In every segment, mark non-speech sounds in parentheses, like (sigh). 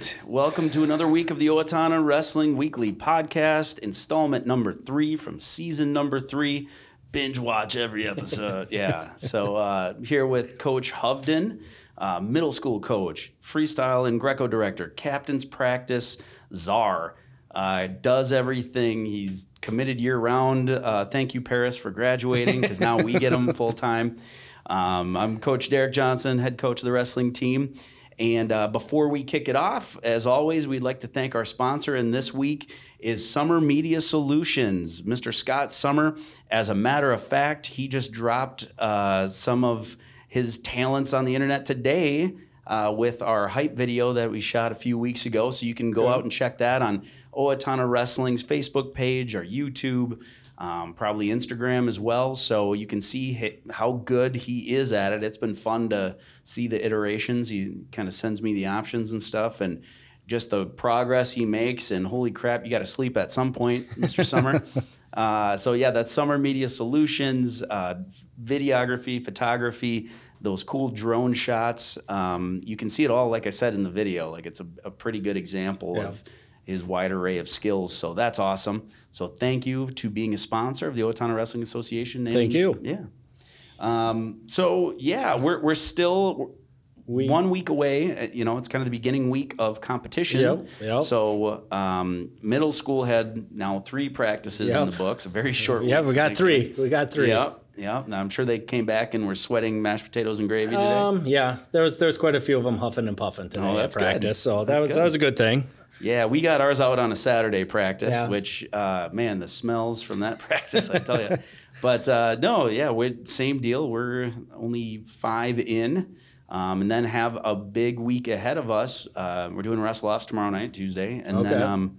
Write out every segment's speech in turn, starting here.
right. Welcome to another week of the Owatonna Wrestling Weekly Podcast, installment number three from season number three. Binge watch every episode. (laughs) yeah. So uh, here with Coach Hovden, uh, middle school coach, freestyle and Greco director, captain's practice, czar. Uh, does everything. He's committed year round. Uh, thank you, Paris, for graduating because now we get him (laughs) full time. Um, I'm Coach Derek Johnson, head coach of the wrestling team. And uh, before we kick it off, as always, we'd like to thank our sponsor. And this week is Summer Media Solutions. Mr. Scott Summer, as a matter of fact, he just dropped uh, some of his talents on the internet today uh, with our hype video that we shot a few weeks ago. So you can go out and check that on Owatonna Wrestling's Facebook page or YouTube um, probably Instagram as well. So you can see how good he is at it. It's been fun to see the iterations. He kind of sends me the options and stuff, and just the progress he makes. And holy crap, you got to sleep at some point, Mr. Summer. (laughs) uh, so yeah, that's Summer Media Solutions, uh, videography, photography. Those cool drone shots. Um, you can see it all, like I said in the video. Like it's a, a pretty good example yeah. of his wide array of skills. So that's awesome. So thank you to being a sponsor of the Owatonna Wrestling Association. And, thank you. Yeah. Um, so yeah, we're we're still we, one week away. Uh, you know, it's kind of the beginning week of competition. Yep, yep. So um, middle school had now three practices yep. in the books. A very short. Yeah, we got three. We got three. Yep. Yeah, I'm sure they came back and were sweating mashed potatoes and gravy today. Um, yeah, there was there's quite a few of them huffing and puffing today oh, at practice, good. so that that's was good. that was a good thing. Yeah, we got ours out on a Saturday practice, yeah. which uh, man, the smells from that (laughs) practice, I tell you. but uh, no, yeah, we same deal. We're only five in, um, and then have a big week ahead of us. Uh, we're doing wrestle offs tomorrow night, Tuesday, and okay. then. Um,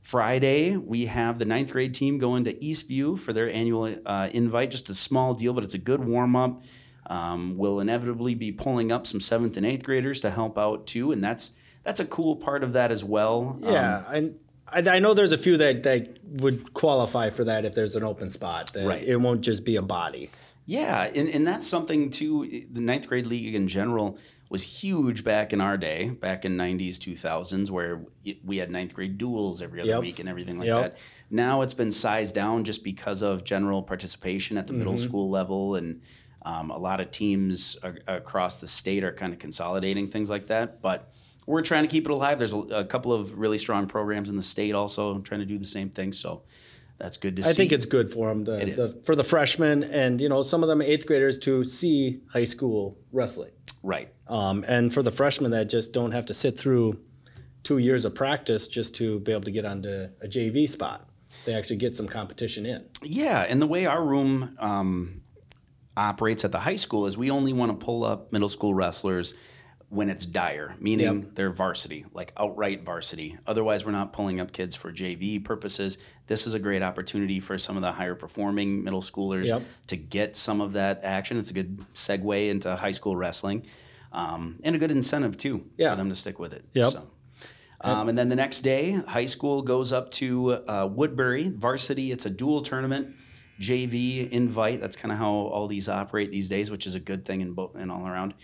Friday, we have the ninth grade team going to Eastview for their annual uh, invite. Just a small deal, but it's a good warm up. Um, we'll inevitably be pulling up some seventh and eighth graders to help out too, and that's that's a cool part of that as well. Yeah, um, I, I know there's a few that, that would qualify for that if there's an open spot. right. It won't just be a body. Yeah, and, and that's something too. The ninth grade league in general was huge back in our day, back in '90s, 2000s, where we had ninth grade duels every other yep. week and everything like yep. that. Now it's been sized down just because of general participation at the mm-hmm. middle school level, and um, a lot of teams are, across the state are kind of consolidating things like that. But we're trying to keep it alive. There's a, a, couple of really strong programs in the state also trying to do the same thing. So that's good to I see. I think it's good for them, the, the, for the freshmen and you know some of them eighth graders to see high school wrestling. Right. Um, and for the freshmen that just don't have to sit through two years of practice just to be able to get onto a JV spot. They actually get some competition in. Yeah, and the way our room um, operates at the high school is we only want to pull up middle school wrestlers when it's dire, meaning yep. they're varsity, like outright varsity. Otherwise, we're not pulling up kids for JV purposes. This is a great opportunity for some of the higher performing middle schoolers yep. to get some of that action. It's a good segue into high school wrestling um, and a good incentive, too, yeah. for them to stick with it. Yep. So. Um, and then the next day, high school goes up to uh, Woodbury varsity. It's a dual tournament. JV invite. That's kind of how all these operate these days, which is a good thing in, bo- in all around.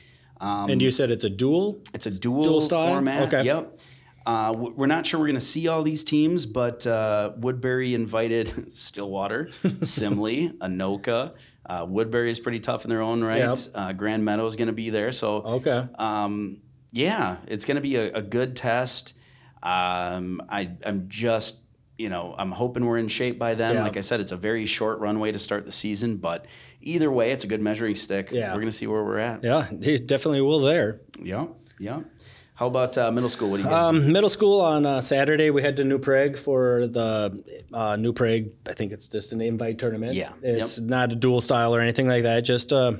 Um, and you said it's a dual? It's a dual, dual style? format. Okay. Yep. Uh, we're not sure we're going to see all these teams, but uh, Woodbury invited (laughs) Stillwater, Simley, (laughs) Anoka. Uh, Woodbury is pretty tough in their own right. Yep. Uh, Grand Meadow is going to be there. So, okay. Um, yeah, it's going to be a, a, good test. Um, I, I'm just you know, I'm hoping we're in shape by then. Yeah. Like I said, it's a very short runway to start the season, but either way, it's a good measuring stick. Yeah. We're going to see where we're at. Yeah, definitely will there. Yeah, yeah. How about uh, middle school? What do you um, middle school on uh, Saturday, we head to New Prague for the uh, New Prague. I think it's just an invite tournament. Yeah, it's yep. not a dual style or anything like that. Just uh,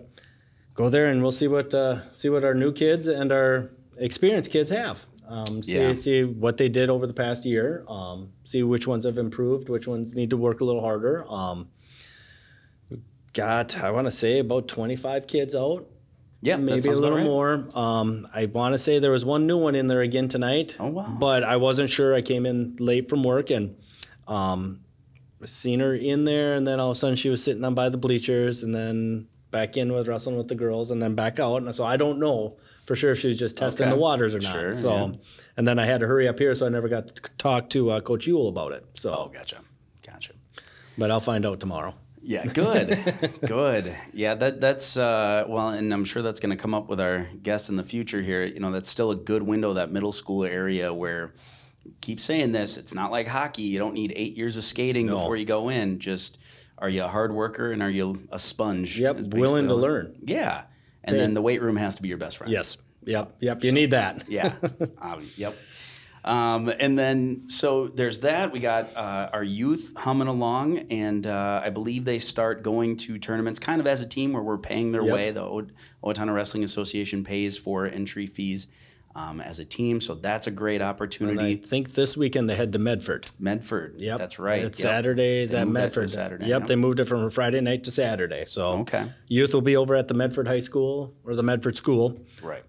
go there and we'll see what uh, see what our new kids and our experienced kids have. Um, see, yeah. see what they did over the past year. Um, see which ones have improved, which ones need to work a little harder. Um, got, I want to say, about 25 kids out. Yeah, maybe a little right. more. Um, I want to say there was one new one in there again tonight. Oh wow! But I wasn't sure. I came in late from work and um, seen her in there, and then all of a sudden she was sitting down by the bleachers, and then back in with wrestling with the girls, and then back out. And so I don't know for sure if she was just testing Okay. the waters or not. Sure, so, yeah. and then I had to hurry up here, so I never got to talk to uh, Coach Yule about it. So, Oh, gotcha, gotcha. but I'll find out tomorrow. Yeah, good, good. Yeah, that that's uh, well, and I'm sure that's going to come up with our guests in the future here. You know, that's still a good window that middle school area where. Keep saying this. It's not like hockey. You don't need eight years of skating No. before you go in. Just are you a hard worker and are you a sponge? Yep, willing to learn. Yeah, and then the weight room has to be your best friend. Yes. Yep. Yep. You need that. Yeah. (laughs) Um, yep. Um, and then, so there's that. We got uh, our youth humming along, and uh, I believe they start going to tournaments kind of as a team where we're paying their Yep. way. The O- Owatonna Wrestling Association pays for entry fees um, as a team, so that's a great And I opportunity. think this weekend they head to Medford. Medford. Yep. That's right. It's Yep. Saturdays They at Medford. Saturday, Yep. yeah. They moved it from Friday night to Saturday. So Okay. youth will be over at the Medford High School or the Medford School. Right.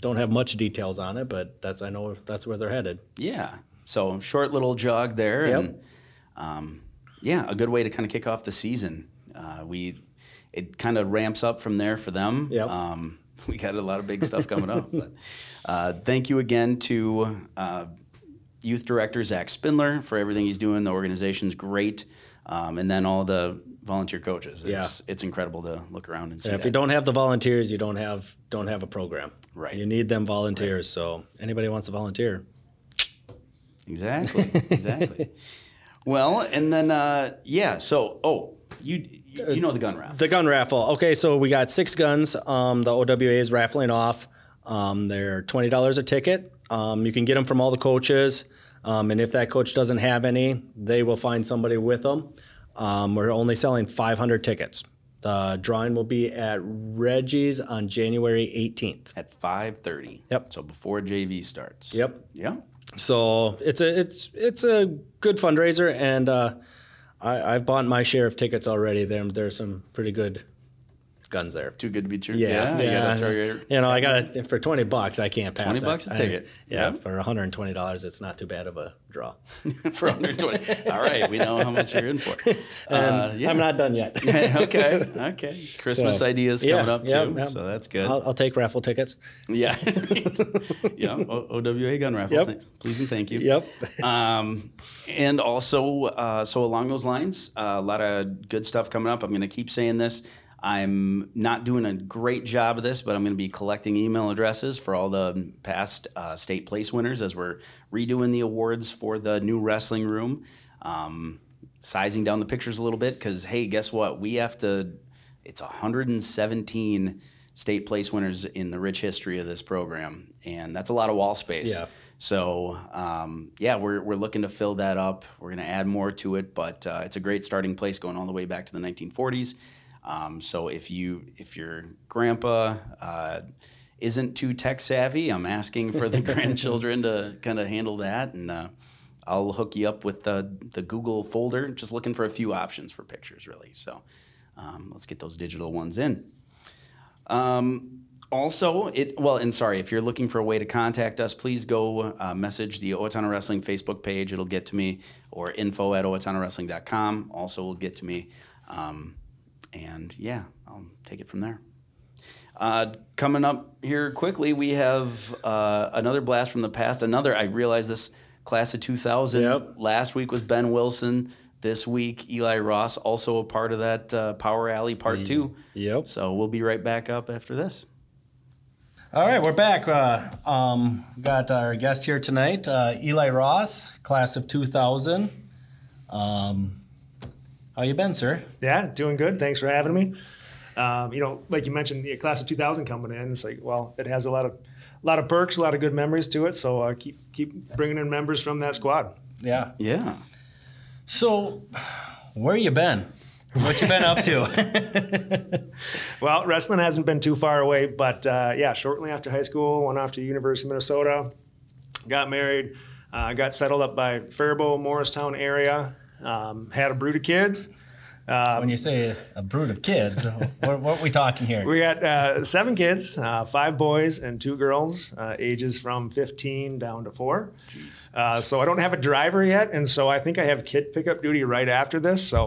Don't have much details on it, but that's I know that's where they're headed. Yeah. So short little jog there, Yep. and um, yeah, a good way to kind of kick off the season. Uh, we it kind of ramps up from there for them. Yep. Um, we got a lot of big stuff coming up. But, uh, thank you again to uh, youth director Zach Spindler for everything he's doing. The organization's great, um, and then all the volunteer coaches. It's, it's incredible to look around and see. If that. you don't have the volunteers, you don't have don't have a program. Right. You need them volunteers. So anybody wants to volunteer. Exactly. (laughs) Exactly. well, and then uh, yeah. So oh, you you, you know the gun raffle. The gun raffle. Okay, so we got six guns. Um, the OWA is raffling off. Um, they're twenty dollars a ticket. Um, you can get them from all the coaches, um, and if that coach doesn't have any, they will find somebody with them. Um, we're only selling five hundred tickets. The drawing will be at Reggie's on January eighteenth. at five thirty. Yep. So before JV starts. Yep. Yeah. So it's a it's it's a good fundraiser, and uh, I, I've bought my share of tickets already. There there's some pretty good guns there. Too good to be true. Yeah, You yeah. gotta your, You know, I got it for twenty bucks. I can't pass 20 that. bucks a I- ticket. yeah, Yep. for one hundred and twenty dollars, it's not too bad of a draw. (laughs) for one hundred twenty. All right, we know how much you're in for. (laughs) Uh, yeah. I'm not done yet. (laughs) okay. Okay. Christmas So, ideas yeah, coming up yeah, too. yeah. So that's good. I'll, I'll take raffle tickets. yeah. yeah. O- OWA gun raffle. Yep. Th- Please and thank you. Yep. Um, and also, uh, so along those lines, uh, a lot of good stuff coming up. I'm going to keep saying this. I'm not doing a great job of this, but I'm going to be collecting email addresses for all the past uh, state place winners as we're redoing the awards for the new wrestling room. Um, sizing down the pictures a little bit because, hey, guess what? We have to, it's 117 state place winners in the rich history of this program. And that's a lot of wall space. Yeah. So um, yeah, we're, we're looking to fill that up. We're going to add more to it, but uh, it's a great starting place going all the way back to the 1940s. Um, so if you if your grandpa uh, isn't too tech savvy, I'm asking for the (laughs) grandchildren to kind of handle that, and uh, I'll hook you up with the the Google folder. Just looking for a few options for pictures, really. So um, let's get those digital ones in. Um, also, it well, and sorry, if you're looking for a way to contact us, please go uh, message the Owatonna Wrestling Facebook page. It'll get to me, or info at owatonnawrestling.com also will get to me. Um, and yeah, I'll take it from there. Uh, coming up here quickly, we have uh, another blast from the past. Another, I realize this class of 2000. Yep. Last week was Ben Wilson. This week, Eli Ross, also a part of that uh, Power Alley Part 2. Yep. So we'll be right back up after this. All right, we're back. Uh, um, got our guest here tonight, uh, Eli Ross, class of 2000. Um, how you been, sir? Yeah, doing good. Thanks for having me. Um, you know, like you mentioned, the class of 2000 coming in. It's like, well, it has a lot of, a lot of perks, a lot of good memories to it. So uh, keep keep bringing in members from that squad. Yeah. Yeah. So, where you been? What you been up to? (laughs) Well, wrestling hasn't been too far away, but uh, yeah, shortly after high school, went off to University of Minnesota, got married, uh, got settled up by Faribault, Morristown area, um, had a brood of kids. when you say a brood of kids, what, what are we talking here? We got uh, seven kids, uh, five boys and two girls, uh, ages from 15 down to four. Uh, so I don't have a driver yet, and so I think I have kid pickup duty right after this. So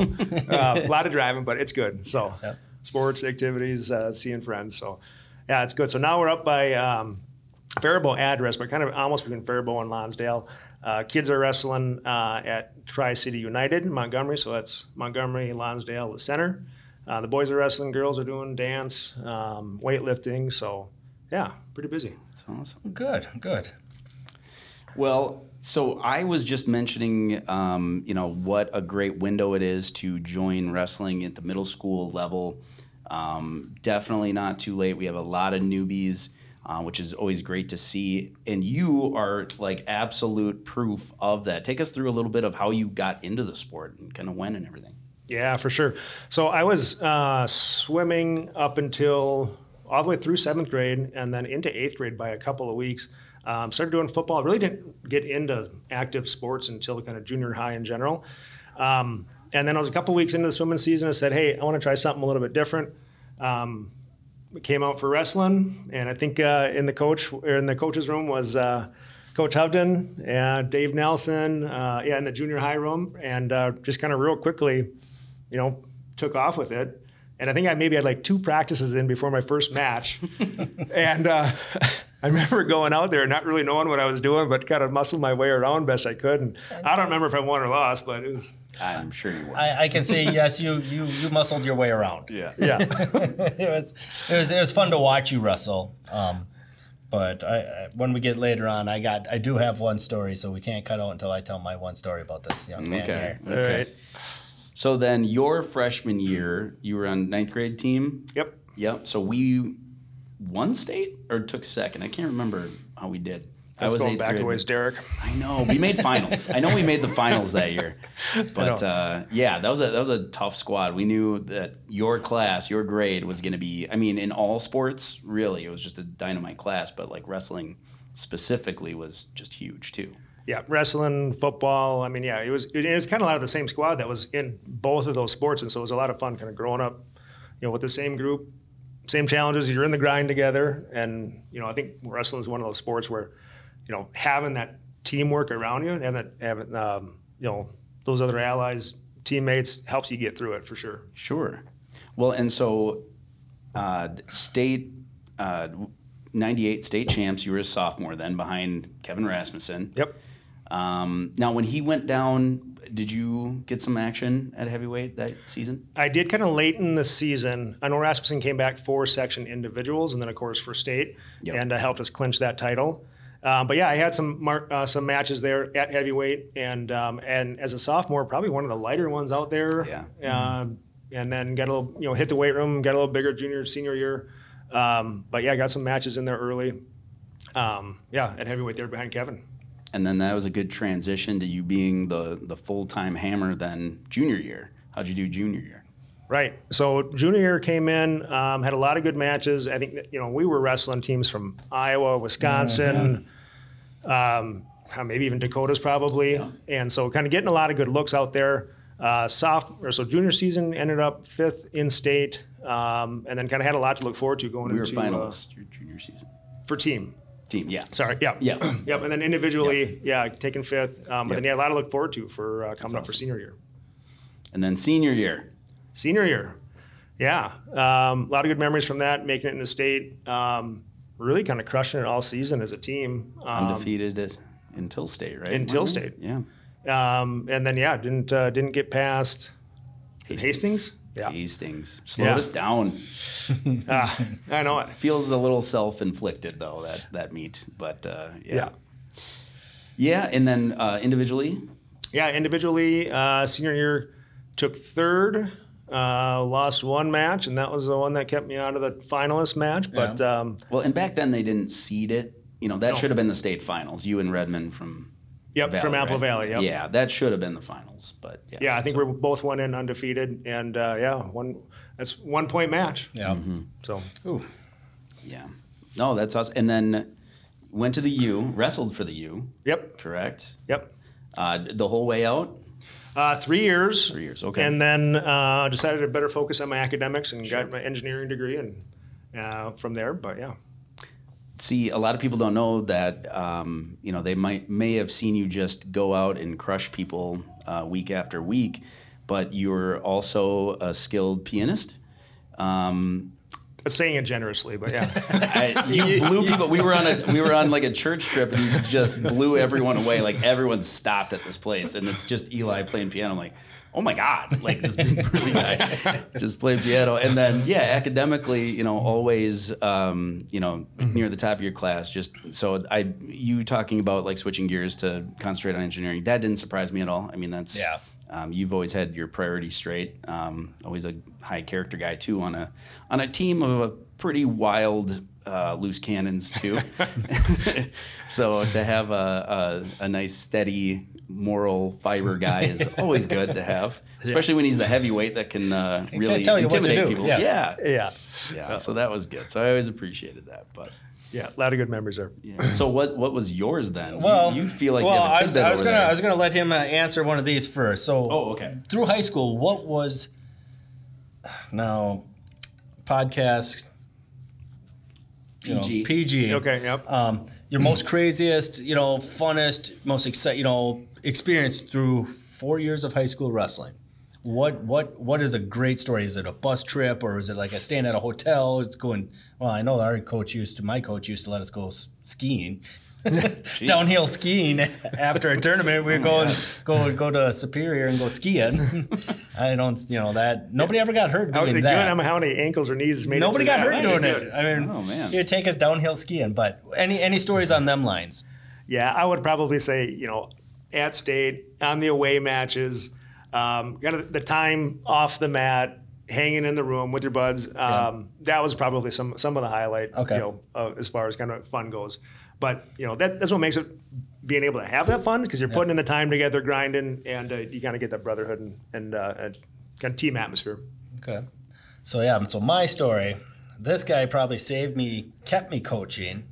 uh, (laughs) a lot of driving, but it's good. So Yep. sports, activities, uh, seeing friends. So yeah, it's good. So now we're up by um, Faribault address, but kind of almost between Faribault and Lonsdale. Uh, kids are wrestling uh, at Tri City United in Montgomery, so that's Montgomery, Lonsdale, the center. Uh, the boys are wrestling, girls are doing dance, um, weightlifting. So, yeah, pretty busy. That's awesome. Good, good. Well, so I was just mentioning, um, you know, what a great window it is to join wrestling at the middle school level. Um, definitely not too late. We have a lot of newbies, uh, which is always great to see. And you are like absolute proof of that. Take us through a little bit of how you got into the sport and kind of when and everything. Yeah, for sure. So I was uh, swimming up until all the way through seventh grade and then into eighth grade by a couple of weeks. Um, started doing football. Really didn't get into active sports until kind of junior high in general. Um, and then I was a couple weeks into the swimming season. I said, "Hey, I want to try something a little bit different." Um, came out for wrestling, and I think uh, in the coach or in the coach's room was uh, Coach Hovden and Dave Nelson. Uh, yeah, in the junior high room, and uh, just kind of real quickly, you know, took off with it. And I think I maybe had like two practices in before my first match, (laughs) and uh, I remember going out there not really knowing what I was doing, but kind of muscled my way around best I could. And I don't remember if I won or lost, but it was. I'm sure you won. I, I can say yes. You you you muscled your way around. yeah. Yeah. (laughs) it was it was it was fun to watch you wrestle. Um, but I, I, when we get later on, I got I do have one story, so we can't cut out until I tell my one story about this young man Okay. here. Okay. right. So then your freshman year, you were on ninth grade team. Yep. Yep. So we won state or took second. I can't remember how we did. I was going back a ways, Derek. I know we made finals. I know we made the finals that year, (laughs) but uh, yeah, that was a that was a tough squad. We knew that your class, your grade was going to be. I mean, in all sports, really, it was just a dynamite class. But like wrestling specifically was just huge too. Yeah, wrestling, football. I mean, yeah, it was it is kind of a lot of the same squad that was in both of those sports, and so it was a lot of fun, kind of growing up, you know, with the same group, same challenges. You're in the grind together, and you know, I think wrestling is one of those sports where, you know, having that teamwork around you, having that, having um, you know, those other allies, teammates, helps you get through it for sure. Sure. Well, and so uh, state uh, '98 state champs. You were a sophomore then, behind Kevin Rasmussen. Yep. Um, now, when he went down, did you get some action at heavyweight that season? I did kind of late in the season. I know Rasmussen came back for section individuals, and then of course for state, Yep. and uh, helped us clinch that title. Um, but yeah, I had some mar- uh, some matches there at heavyweight, and um, and as a sophomore, probably one of the lighter ones out there. Yeah. Um, and then got a little, you know, hit the weight room, got a little bigger junior, senior year. Um, but yeah, I got some matches in there early. Um, yeah, at heavyweight there behind Kevin. And then that was a good transition to you being the the full time hammer. Then junior year, how'd you do junior year? Right. So junior year came in, um, had a lot of good matches. I think you know we were wrestling teams from Iowa, Wisconsin, um, uh, maybe even Dakota's probably, and so kind of getting a lot of good looks out there. Uh, soft or so junior season ended up fifth in state, um, and then kind of had a lot to look forward to going We were into uh, finalists your junior season for team. Team. Yeah. Sorry, yeah, Yeah. (clears throat) yep. And then individually, yeah, taking fifth. Um, but Yep. then yeah, a lot to look forward to for uh, coming up for awesome. senior year. And then senior year. Senior year, yeah, um, a lot of good memories from that. Making it in the state, um, really kind of crushing it all season as a team. Um, undefeated at, until state, right? Until state. Yeah. um, and then yeah, didn't uh, didn't get past Hastings. Yeah, things slow Yeah. us down. (laughs) Ah, I know it. Feels a little self inflicted though that that meet, but uh, yeah. Yeah. Yeah, and then uh, individually, Yeah, individually, uh, senior year took third. Uh, lost one match, and that was the one that kept me out of the finalist match. But um, well, and back then they didn't seed it. You know that No. should have been the state finals. You and Redmond from yep, Valley, from Apple right? Valley. Yep. Yeah, that should have been the finals, but yeah. Yeah, I think so- we both one in undefeated, and uh, yeah, one that's one point match. Yeah. So yeah. No, that's us. And then went to the U, wrestled for the U, yep, correct? yep. Uh, the whole way out. Uh, three years. Three years, okay. And then uh, decided to better focus on my academics and got my engineering degree, and uh, from there. But yeah, See, a lot of people don't know that. Um, you know, they might may have seen you just go out and crush people uh, week after week, but you're also a skilled pianist. Um, saying it generously, but yeah. (laughs) I, you blew people. We were on a we were on like a church trip, and you just blew everyone away. Like everyone stopped at this place, and it's just Eli playing piano. I'm like, oh my god, like this big burly guy (laughs) just playing piano. And then yeah, academically, you know, always um, you know near the top of your class. Just so I you talking about like switching gears to concentrate on engineering. That didn't surprise me at all. I mean, that's Yeah. Um, you've always had your priorities straight. Um, always a high character guy too on a on a team of a pretty wild uh, loose cannons too. (laughs) so to have a, a, a nice steady moral fiber guy is always good to have, (laughs) especially when he's the heavyweight that can uh, really tell you what to intimidate do, people. yes. Yeah, Yeah. yeah. So that was good. So I always appreciated that. But Yeah. A lot of good memories there. yeah. So what what was yours then? You- Well, you, feel like well, you have a I was, I was over gonna there. I was gonna let him uh, answer one of these first. So, Oh, okay. Through high school, what was now podcast? you know, PG. PG. Okay. Yep. Um, your most craziest, you know, funnest, most exciting, you know, experience through four years of high school wrestling. What what what is a great story? Is it a bus trip or is it like a staying at a hotel? It's going. Well, I know our coach used to. My coach used to let us go skiing, (laughs) downhill skiing (laughs) after a tournament. We would go and go go to Superior and go skiing. (laughs) I don't, you know that nobody ever got hurt How, doing good, that. how how many ankles or knees made Nobody to got that? hurt doing it. I mean, Oh, man. he take us downhill skiing. But any any stories on them lines? Yeah, I would probably say, you know, at state, on the away matches, um, kind of the time off the mat, hanging in the room with your buds. Um, That was probably some some of the highlight, Okay. you know, uh, as far as kind of fun goes. But, you know, that, that's what makes it being able to have that fun because you're putting in the time together, grinding, and uh, you kind of get that brotherhood and, and uh, and kind of team atmosphere. Okay. So yeah, so my story, this guy probably saved me, kept me coaching.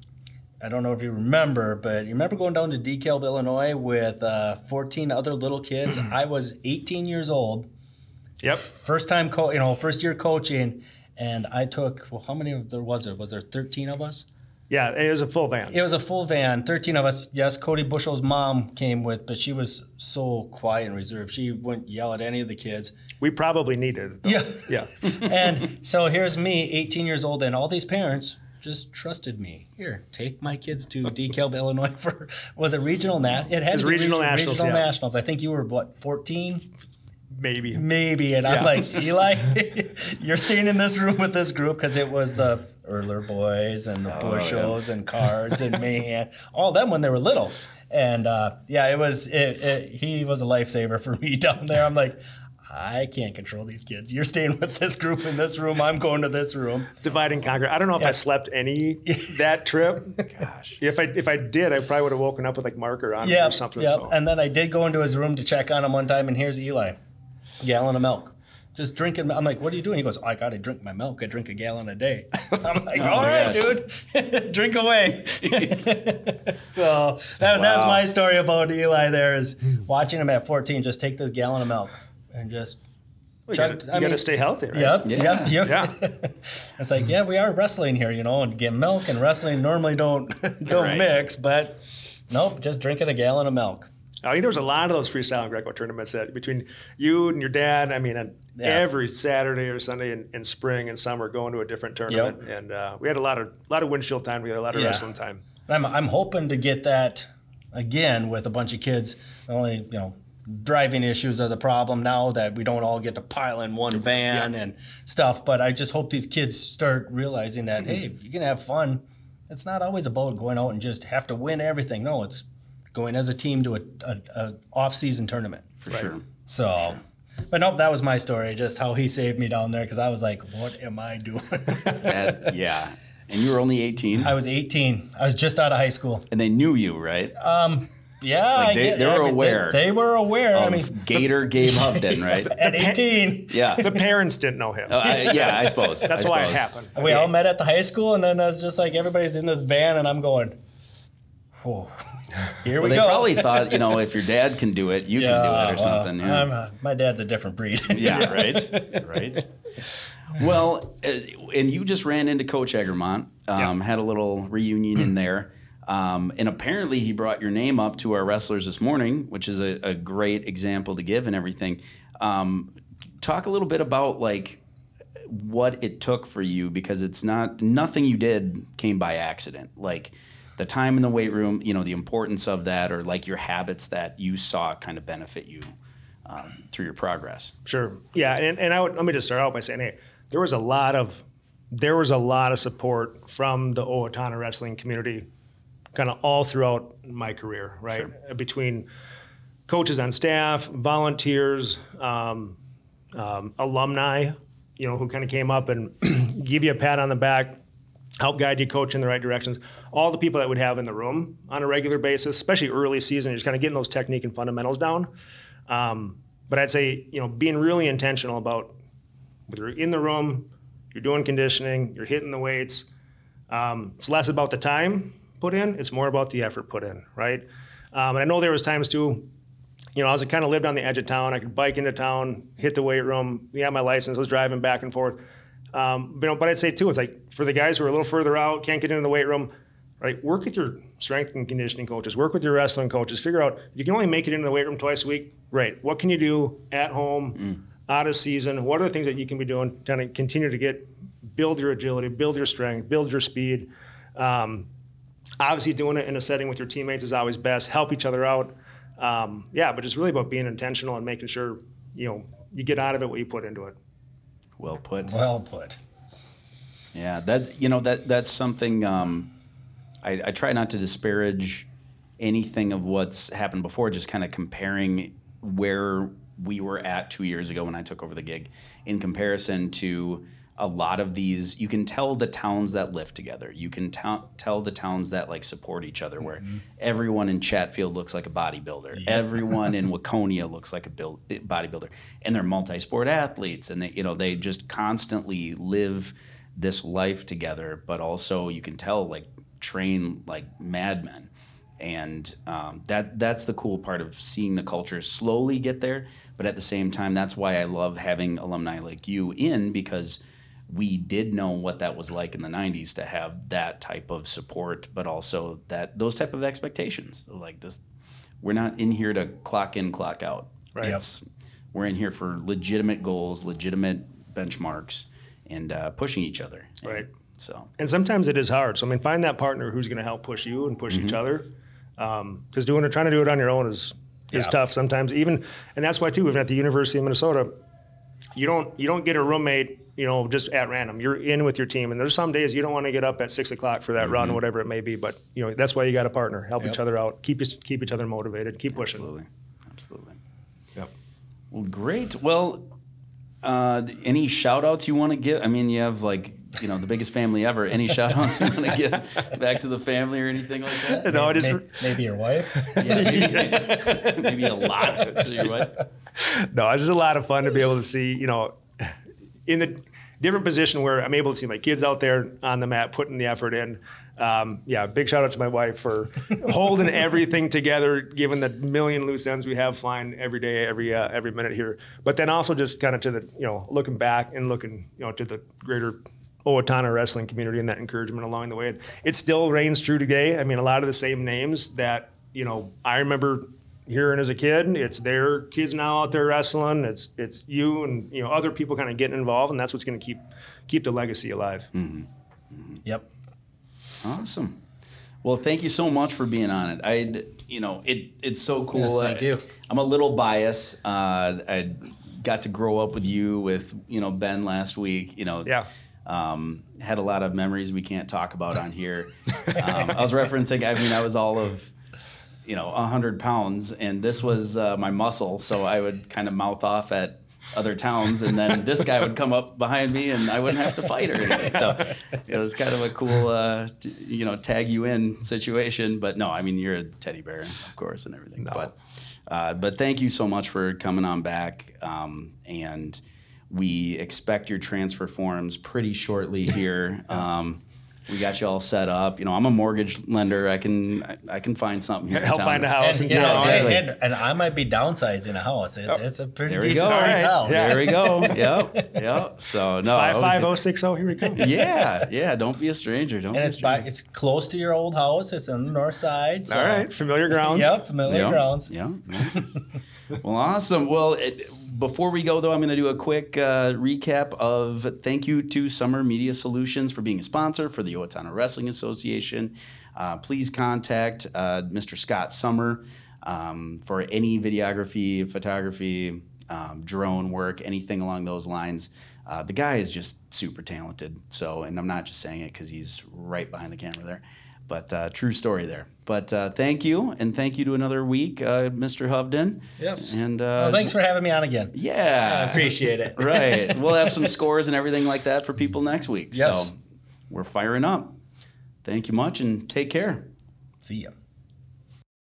I don't know if you remember, but you remember going down to DeKalb, Illinois with uh, 14 other little kids. I was 18 years old, Yep. first time, co- you know, first year coaching, and I took. Well, how many of there was there? Was there 13 of us? Yeah, it was a full van. It was a full van, 13 of us. Yes, Cody Bushell's mom came with, but she was so quiet and reserved. She wouldn't yell at any of the kids. We probably needed it. though. Yeah. Yeah. (laughs) and so here's me, 18 years old, and all these parents just trusted me. Here, take my kids to (laughs) DeKalb, Illinois for was it regional nat? It had was to be regional region- nationals, Regional yeah. nationals. I think you were what 14, Maybe. maybe. And Yeah. I'm like (laughs) Eli, you're staying in this room with this group because it was the Erler boys and the Oh, Bushells and Cards and Mahan, all them when they were little. And uh, yeah, it was it, it, he was a lifesaver for me (laughs) down there. I'm like. I can't control these kids. You're staying with this group in this room. I'm going to this room. divide and conquer. I don't know if Yeah. I slept any (laughs) that trip. Gosh. If I if I did, I probably would have woken up with like marker on it or something. yeah. So. And then I did go into his room to check on him one time, and here's Eli, gallon of milk, just drinking. I'm like, "What are you doing?" He goes, "I gotta drink my milk. I drink a gallon a day." (laughs) I'm like, (laughs) oh, "All right, dude, drink away." so that, that was my story about Eli. There is watching him at 14 just take this gallon of milk and just. you gotta, you I gotta stay healthy, right? Yep, Yeah. yep, yep. Yeah. (laughs) it's like, yeah, we are wrestling here, you know, and get milk and wrestling normally don't (laughs) don't Right. mix, but nope, just drinking a gallon of milk. I think there was a lot of those freestyle and Greco tournaments that between you and your dad. I mean, Yeah. every Saturday or Sunday in, in spring and summer, going to a different tournament, and uh, we had a lot of lot of windshield time. We had a lot of Yeah. wrestling time. I'm I'm hoping to get that again with a bunch of kids. Only you know, driving issues are the problem now that we don't all get to pile in one van and stuff. But I just hope these kids start realizing that hey, if you can have fun. It's not always about going out and just have to win everything. No, it's going as a team to a, a, a off season tournament. For sure. So. But nope, that was my story. Just how he saved me down there because I was like, "What am I doing?" That- (laughs) yeah. And you were only 18, I was 18. I was just out of high school. and they knew you, right? Um, Yeah, Like, I they- get- they were I mean, aware They, were aware. I mean, Gator Gabe Hovden, (laughs) right? at 18, Yeah. The parents didn't know him. Oh, I, yeah, (laughs) I suppose. That's I why it happened. we all met at the high school, and then it's just like everybody's in this van, and I'm going, "Whoa." (laughs) here Well, we they go." probably thought, you know, if your dad can do it, you can do it or well, something. Yeah. I'm, uh, my dad's a different breed. Yeah, right, right. Well, uh, and you just ran into Coach Egermont, um, had a little reunion in there, um, and apparently he brought your name up to our wrestlers this morning, which is a, a great example to give and everything. Um, talk a little bit about like what it took for you because it's not nothing you did came by accident. Like the time in the weight room, you know, the importance of that, or like your habits that you saw kind of benefit you um, through your progress. Sure. Yeah, and, and I would let me just start out by saying, hey, there was a lot of there was a lot of support from the Owatonna wrestling community, kind of all throughout my career, right? Sure. Between coaches on staff, volunteers, um, um, alumni, you know, who kind of came up and (clears throat) give you a pat on the back, help guide you, coach in the right directions. All the people that would have in the room on a regular basis, especially early season, just kind of getting those technique and fundamentals down. Um, but I'd say, you know, being really intentional about whether you're in the room, you're doing conditioning, you're hitting the weights. Um, it's less about the time put in; it's more about the effort put in, right? Um, and I know there was times too. You know, I was kind of lived on the edge of town. I could bike into town, hit the weight room. Yeah, my license. Was driving back and forth. Um, but, you know, but I'd say too, it's like for the guys who are a little further out, can't get into the weight room, right? Work with your strength and conditioning coaches. Work with your wrestling coaches. Figure out you can only make it into the weight room twice a week. Great. What can you do at home? Mm out of season? What are the things that you can be doing to kind of continue to get build your agility, build your strength, build your speed? Um, obviously, doing it in a setting with your teammates is always best. Help each other out. Um, yeah, but it's really about being intentional and making sure you know you get out of it what you put into it. Well put. Well put. Yeah, that you know that that's something. Um, I, I try not to disparage anything of what's happened before. Just kind of comparing where we were at two years ago when I took over the gig in comparison to a lot of these you can tell the towns that live together you can t- tell the towns that like support each other where mm-hmm. everyone in chatfield looks like a bodybuilder yep. everyone in (laughs) waconia looks like a build, bodybuilder and they're multi-sport athletes and they you know they just constantly live this life together but also you can tell like train like madmen and um, that that's the cool part of seeing the culture slowly get there. But at the same time, that's why I love having alumni like you in because we did know what that was like in the 90s to have that type of support but also that those type of expectations like this we're not in here to clock in clock out right yep. we're in here for legitimate goals legitimate benchmarks and uh, pushing each other right so and sometimes it is hard so i mean find that partner who's going to help push you and push mm-hmm. each other because um, doing it, trying to do it on your own is is yeah. tough sometimes. Even, and that's why too. Even at the University of Minnesota, you don't you don't get a roommate. You know, just at random. You're in with your team, and there's some days you don't want to get up at six o'clock for that mm-hmm. run, whatever it may be. But you know, that's why you got a partner. Help yep. each other out. Keep keep each other motivated. Keep pushing. Absolutely, absolutely. Yep. Well, great. Well, uh, any shout outs you want to give? I mean, you have like you know the biggest family ever. Any shout outs you want to give back to the family or anything like that? No, I just maybe, maybe your wife. (laughs) yeah, maybe, maybe a lot to your wife. (laughs) No, it's just a lot of fun to be able to see. You know, in the different position where I'm able to see my kids out there on the mat putting the effort in. Um, yeah, big shout out to my wife for (laughs) holding everything together, given the million loose ends we have flying every day, every uh, every minute here. But then also just kind of to the you know looking back and looking you know to the greater Owatonna wrestling community and that encouragement along the way. It still reigns true today. I mean, a lot of the same names that you know I remember hearing as a kid. It's their kids now out there wrestling. It's it's you and you know other people kind of getting involved, and that's what's going to keep keep the legacy alive. Mm-hmm. Mm-hmm. Yep. Awesome. Well, thank you so much for being on it. I, you know, it it's so cool. Yes, thank you. I'm a little biased. Uh, I got to grow up with you with you know Ben last week. You know, yeah um, had a lot of memories we can't talk about on here. (laughs) Um, I was referencing, I mean, I was all of, you know, 100 pounds, and this was uh, my muscle. So I would kind of mouth off at other towns, and then this guy would come up behind me, and I wouldn't have to fight or anything. So it was kind of a cool, uh, t- you know, tag you in situation. But no, I mean, you're a teddy bear, of course, and everything. No. But uh, but thank you so much for coming on back, um, and we expect your transfer forms pretty shortly here. (laughs) Um, we got you all set up. You know, I'm a mortgage lender. I can I, I can find something here. in Help town. find a house And, in you exactly. and, and I might be downsizing a house. It's, it's a pretty There we decent go. sized All right. house. Yeah. There we go. (laughs) Yep. Yep. So no. I Five was- five oh six oh. Here we go. (laughs) Yeah. Yeah. Don't be a stranger. Don't. And be it's a by stranger. it's close to your old house. It's on the north side. So. All right, familiar grounds. Yep, familiar Yeah. grounds. Yeah. (laughs) nice. well, awesome. Well, it, before we go, though, I'm going to do a quick uh, recap of thank you to Summer Media Solutions for being a sponsor for the Owatonna Wrestling Association. Uh, please contact uh, Mr. Scott Summer um, for any videography, photography, um, drone work, anything along those lines. Uh, the guy is just super talented. So, and I'm not just saying it because he's right behind the camera there. But uh, true story there. But uh, thank you, and thank you to another week, uh, Mr. Hovden. Yep. And uh, Well, thanks for having me on again. yeah, I appreciate it. (laughs) right. (laughs) We'll have some scores and everything like that for people next week. Yes. So we're firing up. Thank you much, and take care. See ya.